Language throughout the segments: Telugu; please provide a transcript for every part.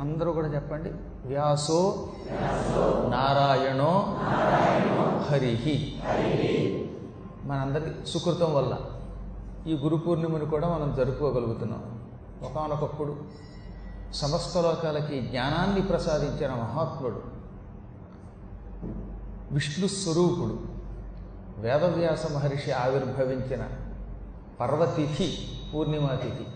అందరూ కూడా చెప్పండి. వ్యాసో నారాయణో హరిహి. మనందరి సుకృతం వల్ల ఈ గురు పూర్ణిమను కూడా మనం జరుపుకోగలుగుతున్నాం. ఒకనొకప్పుడు సమస్త లోకాలకి జ్ఞానాన్ని ప్రసాదించిన మహాత్ముడు విష్ణు స్వరూపుడు వేదవ్యాస మహర్షి ఆవిర్భవించిన పర్వతిథి పూర్ణిమా తిథి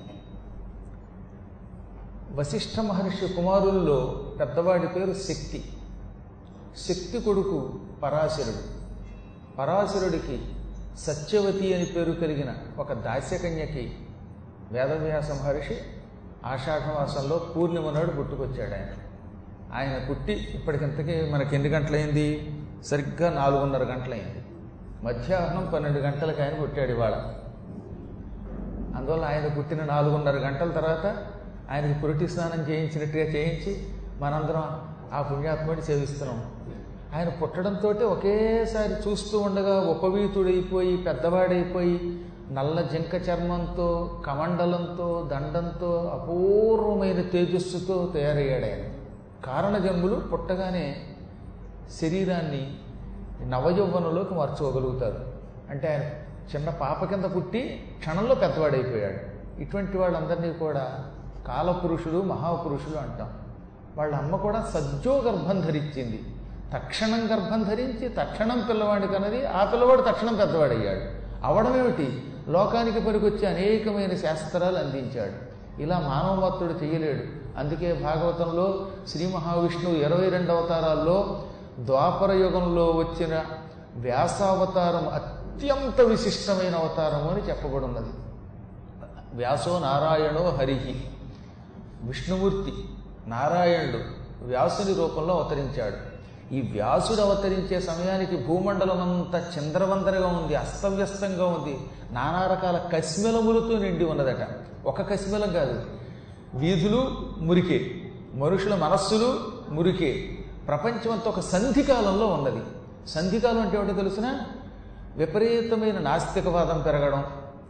వశిష్ఠ మహర్షి కుమారుల్లో పెద్దవాడి పేరు శక్తి. శక్తి కొడుకు పరాశరుడు. పరాశరుడికి సత్యవతి అని పేరు కలిగిన ఒక దాస్యకన్యకి వేదవ్యాస మహర్షి ఆషాఢమాసంలో పూర్ణిమ నాడు పుట్టుకొచ్చాడు ఆయన. ఆయన పుట్టి ఇప్పటికింతకీ మనకి ఎన్ని గంటలైంది? సరిగ్గా నాలుగున్నర గంటలైంది. మధ్యాహ్నం పన్నెండు గంటలకు ఆయన పుట్టాడు ఇవాళ. అందువల్ల ఆయన పుట్టిన నాలుగున్నర గంటల తర్వాత ఆయనకి పురుటి స్నానం చేయించినట్టుగా చేయించి మనందరం ఆ పుణ్యాత్ముడిని సేవిస్తున్నాం. ఆయన పుట్టడంతో ఒకేసారి చూస్తూ ఉండగా ఉపవీతుడైపోయి పెద్దవాడైపోయి నల్ల జింక చర్మంతో కమండలంతో దండంతో అపూర్వమైన తేజస్సుతో తయారయ్యాడు ఆయన. కారణజన్ములు పుట్టగానే శరీరాన్ని నవయౌవనంలోకి మార్చుకోగలుగుతారు. అంటే ఆయన చిన్న పాప కింద పుట్టి క్షణంలో పెద్దవాడైపోయాడు. ఇటువంటి వాళ్ళందరినీ కూడా కాలపురుషులు మహాపురుషులు అంటాం. వాళ్ళ అమ్మ కూడా సజ్జో గర్భం ధరించింది. తక్షణం గర్భం ధరించి తక్షణం పిల్లవాడి కన్నది ఆ పిల్లవాడు తక్షణం పెద్దవాడయ్యాడు. అవడమేమిటి లోకానికి పనికొచ్చే అనేకమైన శాస్త్రాలు అందించాడు. ఇలా మానవమత్తుడు చేయలేడు. అందుకే భాగవతంలో శ్రీ మహావిష్ణువు ఇరవై రెండు అవతారాల్లో ద్వాపర యుగంలో వచ్చిన వ్యాసావతారం అత్యంత విశిష్టమైన అవతారము అని చెప్పబడున్నది. వ్యాసో నారాయణో హరిహి విష్ణుమూర్తి నారాయణుడు వ్యాసుని రూపంలో అవతరించాడు. ఈ వ్యాసుడు అవతరించే సమయానికి భూమండలం అంతా చంద్రవందరగా ఉంది అస్తవ్యస్తంగా ఉంది. నానా రకాల కశ్మిలములతో నిండి ఉన్నదట. ఒక కశ్మిలం కాదు వీధులు మురికే మనుషుల మనస్సులు మురికే. ప్రపంచం అంతా ఒక సంధికాలంలో ఉన్నది. సంధికాలం అంటే ఏమిటో తెలిసిన? విపరీతమైన నాస్తికవాదం పెరగడం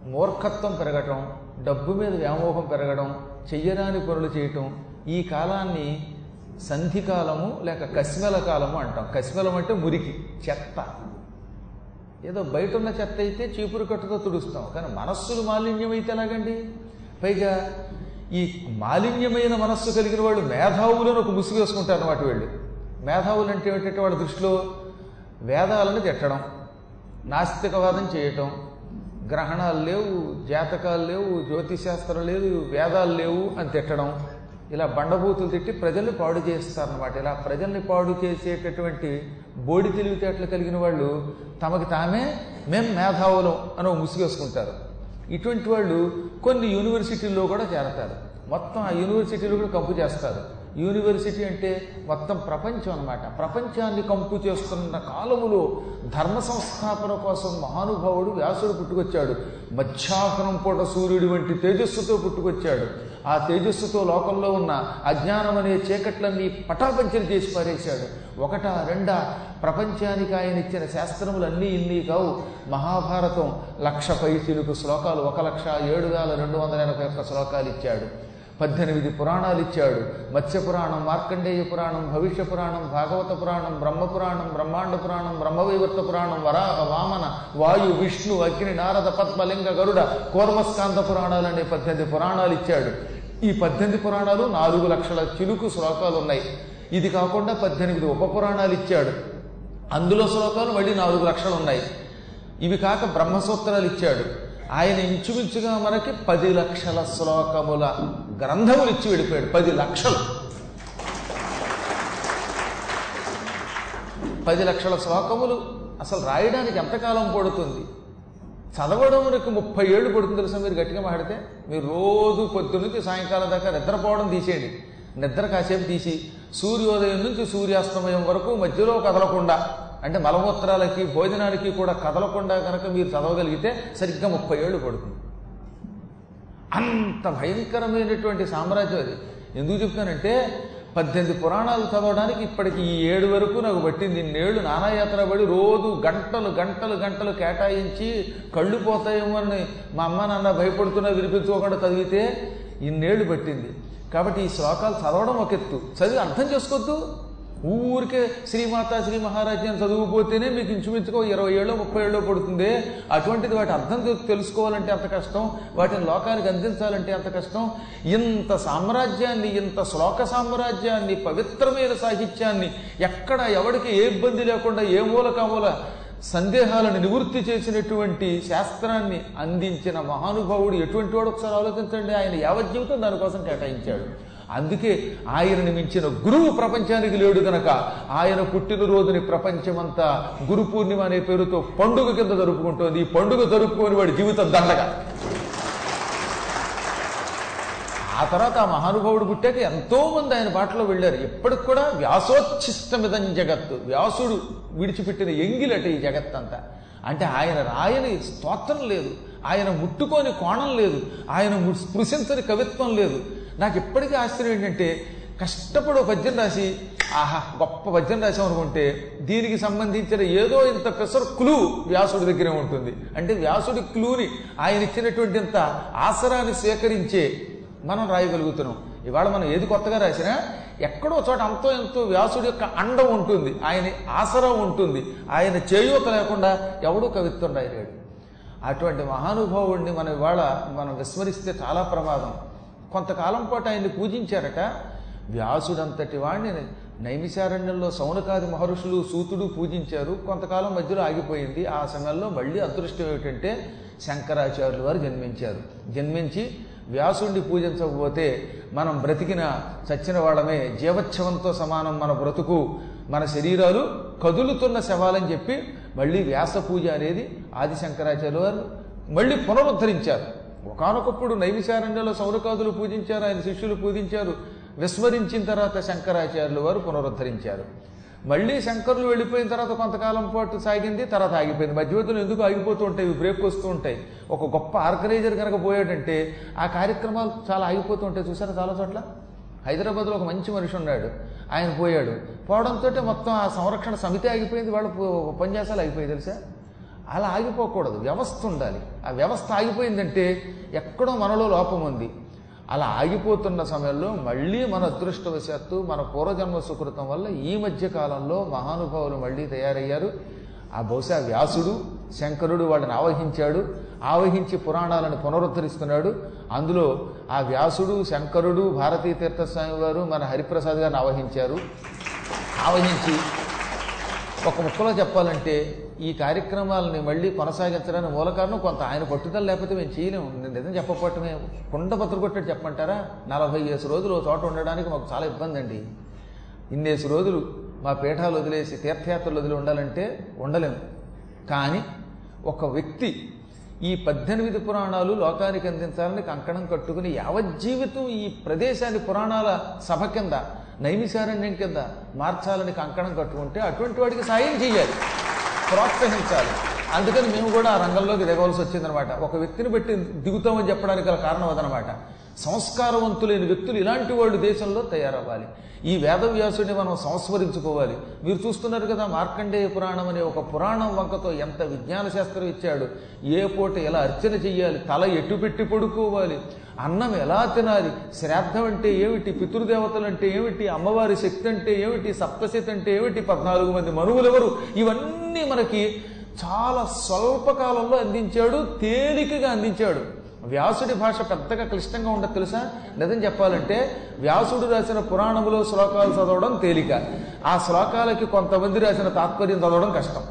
మూర్ఖత్వం పెరగటం డబ్బు మీద వ్యామోహం పెరగడం చెయ్యరాని పనులు చేయటం ఈ కాలాన్ని సంధికాలము లేక కశ్మెల కాలము అంటాం. కశ్మెలం అంటే మురికి చెత్త. ఏదో బయట ఉన్న చెత్త అయితే చీపురు కట్టుతో తుడుస్తాం. కానీ మనస్సులు మాలిన్యం అయితే ఎలాగండి? పైగా ఈ మాలిన్యమైన మనస్సు కలిగిన వాళ్ళు మేధావులను ఒక ముసుగు వేసుకుంటారు అన్నమాట వీళ్ళు. మేధావులు అంటే ఏమిటంటే వాళ్ళ దృష్టిలో వేదాలను తిట్టడం నాస్తికవాదం చేయటం గ్రహణాలు లేవు జాతకాలు లేవు జ్యోతిశాస్త్రం లేదు వేదాలు లేవు అని తిట్టడం. ఇలా బండబూతులు తిట్టి ప్రజల్ని పాడు చేస్తారనమాట ఇలా ప్రజల్ని పాడు చేసేటటువంటి బోడి తెలివితేటలు కలిగిన వాళ్ళు తమకి తామే మేం మేధావులం అని ముసిగేసుకుంటారు ముసుగేసుకుంటారు. ఇటువంటి వాళ్ళు కొన్ని యూనివర్సిటీల్లో కూడా చేరతారు. మొత్తం ఆ యూనివర్సిటీలు కూడా కంపు చేస్తారు. యూనివర్సిటీ అంటే మొత్తం ప్రపంచం అన్నమాట. ప్రపంచాన్ని కంపు చేస్తున్న కాలములో ధర్మ సంస్థాపన కోసం మహానుభావుడు వ్యాసుడు పుట్టుకొచ్చాడు. మధ్యాహ్నం పూట సూర్యుడి వంటి తేజస్సుతో పుట్టుకొచ్చాడు. ఆ తేజస్సుతో లోకంలో ఉన్న అజ్ఞానం అనే చీకట్లన్నీ పటాపంచలు చేసి పారేశాడు. ఒకట రెండా ప్రపంచానికి ఆయన ఇచ్చిన శాస్త్రములు అన్నీ ఇన్ని కావు. మహాభారతం లక్ష పైచిలుకు శ్లోకాలు ఒక లక్ష ఏడు వేల రెండు వందల ఎనభై ఒక్క శ్లోకాలు ఇచ్చాడు. పద్దెనిమిది పురాణాలు ఇచ్చాడు. మత్స్య పురాణం మార్కండేయ పురాణం భవిష్య పురాణం భాగవత పురాణం బ్రహ్మ పురాణం బ్రహ్మాండ పురాణం బ్రహ్మవైవర్త పురాణం వరాహ వామన వాయు విష్ణు అగ్ని నారద పద్మలింగ గరుడ కోర్మస్కాంత పురాణాలు అనే పద్దెనిమిది పురాణాలు ఇచ్చాడు. ఈ పద్దెనిమిది పురాణాలు నాలుగు లక్షల చిలుకు శ్లోకాలు ఉన్నాయి. ఇది కాకుండా పద్దెనిమిది ఉప పురాణాలు ఇచ్చాడు. అందులో శ్లోకాలు మళ్ళీ నాలుగు లక్షలు ఉన్నాయి. ఇవి కాక బ్రహ్మసూత్రాలు ఇచ్చాడు. ఆయన ఇంచుమించుగా మనకి పది లక్షల శ్లోకముల గ్రంథములు ఇచ్చి వెళ్ళిపోయాడు పది లక్షలు. పది లక్షల శ్లోకములు అసలు రాయడానికి ఎంతకాలం పడుతుంది? చదవడానికి ముప్పై ఏళ్ళు పడుతుంది తెలుసా మీరు గట్టిగా మాట్లాడితే? మీరు రోజు పొద్దు నుంచి సాయంకాలం దాకా నిద్రపోవడం తీసేయండి. నిద్ర కాసేపు తీసి సూర్యోదయం నుంచి సూర్యాస్తమయం వరకు మధ్యలో కదలకుండా అంటే మలమూత్రాలకి భోజనానికి కూడా కదలకుండా కనుక మీరు చదవగలిగితే సరిగ్గా ముప్పై ఏళ్ళు పడుతుంది. అంత భయంకరమైనటువంటి సామ్రాజ్యం అది. ఎందుకు చెప్తానంటే పద్దెనిమిది పురాణాలు చదవడానికి ఇప్పటికి ఈ ఏడు వరకు నాకు పట్టింది. ఇన్నేళ్ళు నానాయాత్ర పడి రోజు గంటలు గంటలు గంటలు కేటాయించి కళ్ళు పోతాయేమో అని మా అమ్మ నాన్న భయపడుతున్నా వినిపించుకోకుండా చదివితే ఇన్నేళ్ళు పట్టింది. కాబట్టి ఈ శ్లోకాలు చదవడం ఒక ఎత్తు. చదివి అర్థం చేసుకోవద్దు. ఊరికే శ్రీమాత శ్రీ మహారాజ్యం అని చదువుపోతేనే మీకు ఇంచుమించుకో ఇరవై ఏళ్ళు ముప్పై ఏళ్ళు పడుతుంది. అటువంటిది వాటి అర్థం తెలుసుకోవాలంటే అంత కష్టం? వాటిని లోకానికి అందించాలంటే అంత కష్టం? ఇంత సామ్రాజ్యాన్ని ఇంత శ్లోక సామ్రాజ్యాన్ని పవిత్రమైన సాహిత్యాన్ని ఎక్కడ ఎవరికి ఏ ఇబ్బంది లేకుండా ఏ మూల కామూల సందేహాలను నివృత్తి చేసినటువంటి శాస్త్రాన్ని అందించిన మహానుభావుడు ఎటువంటి వాడు? ఒకసారి ఆలోచించండి. ఆయన యావజ్జీవితం దానికోసం కేటాయించాడు. అందుకే ఆయనని మించిన గురువు ప్రపంచానికి లేడు గనక ఆయన పుట్టినరోజుని ప్రపంచమంతా గురు పూర్ణిమ అనే పేరుతో పండుగ కింద జరుపుకుంటోంది. ఈ పండుగ జరుపుకొని వాడి జీవితం దండగా. ఆ తర్వాత ఆ మహానుభావుడు పుట్టాక ఎంతో మంది ఆయన బాటలో వెళ్ళారు. ఎప్పటికి కూడా వ్యాసోచ్ఛిష్టమిదం జగత్తు. వ్యాసుడు విడిచిపెట్టిన ఎంగిలట ఈ జగత్తంతా. అంటే ఆయన రాయని స్తోత్రం లేదు. ఆయన ముట్టుకోని కోణం లేదు. ఆయన స్పృశించని కవిత్వం లేదు. నాకు ఎప్పటికీ ఆశ్చర్యం ఏంటంటే కష్టపడి పద్యం రాసి ఆహా గొప్ప పద్యం రాసాం అనుకుంటే దీనికి సంబంధించిన ఏదో ఇంత పెసర్ క్లూ వ్యాసుడి దగ్గరే ఉంటుంది. అంటే వ్యాసుడి క్లూని ఆయన ఇచ్చినటువంటి ఇంత ఆసరాన్ని స్వీకరించే మనం రాయగలుగుతున్నాం. ఇవాళ మనం ఏది కొత్తగా రాసినా ఎక్కడో చోట అంతో ఎంతో వ్యాసుడి యొక్క అండ ఉంటుంది. ఆయన ఆసరా ఉంటుంది. ఆయన చేయూత లేకుండా ఎవడూ కవిత్వం రాయలేడు. అటువంటి మహానుభావుడిని మనం ఇవాళ మనం విస్మరిస్తే చాలా ప్రమాదం. కొంతకాలం పాటు ఆయన్ని పూజించారట. వ్యాసుడంతటి వాడిని నైమిశారణ్యంలో సౌనకాది మహర్షులు సూతుడు పూజించారు. కొంతకాలం మధ్యలో ఆగిపోయింది. ఆ సమయంలో మళ్ళీ అదృష్టం ఏమిటంటే శంకరాచార్యులు వారు జన్మించారు. జన్మించి వ్యాసుడిని పూజించకపోతే మనం బ్రతికిన చచ్చిన వాళ్ళమే జీవోత్సవంతో సమానం మన బ్రతుకు. మన శరీరాలు కదులుతున్న శవాలని చెప్పి మళ్ళీ వ్యాస పూజ అనేది ఆది శంకరాచార్యులు వారు మళ్ళీ పునరుద్ధరించారు. ఒకనొకప్పుడు నైమిశారణ్యంలో సౌరకాదులు పూజించారు ఆయన శిష్యులు పూజించారు. విస్మరించిన తర్వాత శంకరాచార్యులు వారు పునరుద్ధరించారు. మళ్ళీ శంకరులు వెళ్ళిపోయిన తర్వాత కొంతకాలం పాటు సాగింది తర్వాత ఆగిపోయింది. మధ్యవర్తులు ఎందుకు ఆగిపోతూ ఉంటాయి? బ్రేక్ వస్తూ ఉంటాయి. ఒక గొప్ప ఆర్గనైజర్ కనుక పోయాడంటే ఆ కార్యక్రమాలు చాలా ఆగిపోతూ ఉంటాయి. చూసారా చాలా చోట్ల? హైదరాబాద్లో ఒక మంచి మనిషి ఉన్నాడు. ఆయన పోయాడు. పోవడంతో మొత్తం ఆ సంరక్షణ సమితి ఆగిపోయింది. వాళ్ళు ఉపన్యాసాలు ఆగిపోయి తెలుసా? అలా ఆగిపోకూడదు. వ్యవస్థ ఉండాలి. ఆ వ్యవస్థ ఆగిపోయిందంటే ఎక్కడో మనలో లోపం ఉంది. అలా ఆగిపోతున్న సమయంలో మళ్ళీ మన అదృష్టవశాత్తు మన పూర్వజన్మ సుకృతం వల్ల ఈ మధ్య కాలంలో మహానుభావులు మళ్ళీ తయారయ్యారు. ఆ బహుశా వ్యాసుడు శంకరుడు వాళ్ళని ఆవహించాడు. ఆవహించి పురాణాలను పునరుద్ధరిస్తున్నాడు. అందులో ఆ వ్యాసుడు శంకరుడు భారతీ తీర్థస్వామి వారు మన హరిప్రసాద్ గారిని ఆవహించారు. ఆవహించి ఒక ముక్కలో చెప్పాలంటే ఈ కార్యక్రమాలని మళ్ళీ కొనసాగించడానికి మూల కారణం కొంత ఆయన పట్టుదల లేకపోతే మేము చేయలేము. నేను నిజం చెప్పకపోవటమే కుండ పత్ర కొట్టేట్టు చెప్పమంటారా? నలభై ఏసు రోజులు ఒక చోట ఉండడానికి మాకు చాలా ఇబ్బంది అండి ఇన్నేసి రోజులు మా పీఠాలు వదిలేసి తీర్థయాత్రలు వదిలి ఉండాలంటే ఉండలేము. కానీ ఒక వ్యక్తి ఈ పద్దెనిమిది పురాణాలు లోకానికి అందించాలని కంకణం కట్టుకుని యావజ్జీవితం ఈ ప్రదేశాన్ని పురాణాల సభ కింద నైమిశారణ్యం కింద మార్చాలని కంకణం కట్టుకుంటే అటువంటి వాడికి సాయం చేయాలి ప్రోత్సహించాలి. అందుకని మేము కూడా ఆ రంగంలోకి దిగవలసి వచ్చిందనమాట. ఒక వ్యక్తిని బట్టి దిగుతామని చెప్పడానికి గల కారణం అదనమాట. సంస్కారవంతులైన వ్యక్తులు ఇలాంటి వాళ్ళు దేశంలో తయారవ్వాలి. ఈ వేదవ్యాసుడిని మనం సంస్మరించుకోవాలి. మీరు చూస్తున్నారు కదా మార్కండేయ పురాణం అనే ఒక పురాణం వంకతో ఎంత విజ్ఞాన శాస్త్రం ఇచ్చాడు. ఏ పూట ఎలా అర్చన చెయ్యాలి? తల ఎటు పెట్టి పడుకోవాలి? అన్నం ఎలా తినాలి? శ్రాద్ధం అంటే ఏమిటి? పితృదేవతలు అంటే ఏమిటి? అమ్మవారి శక్తి అంటే ఏమిటి? సప్తశతి అంటే ఏమిటి? పద్నాలుగు మంది మనువులు ఎవరు ఇవన్నీ మనకి చాలా స్వల్పకాలంలో అందించాడు తేలికగా అందించాడు. వ్యాసుడి భాష పెద్దగా క్లిష్టంగా ఉండదు తెలుసా? నిజం చెప్పాలంటే వ్యాసుడు రాసిన పురాణములో శ్లోకాలు చదవడం తేలిక. ఆ శ్లోకాలకి కొంతమంది రాసిన తాత్పర్యం చదవడం కష్టం.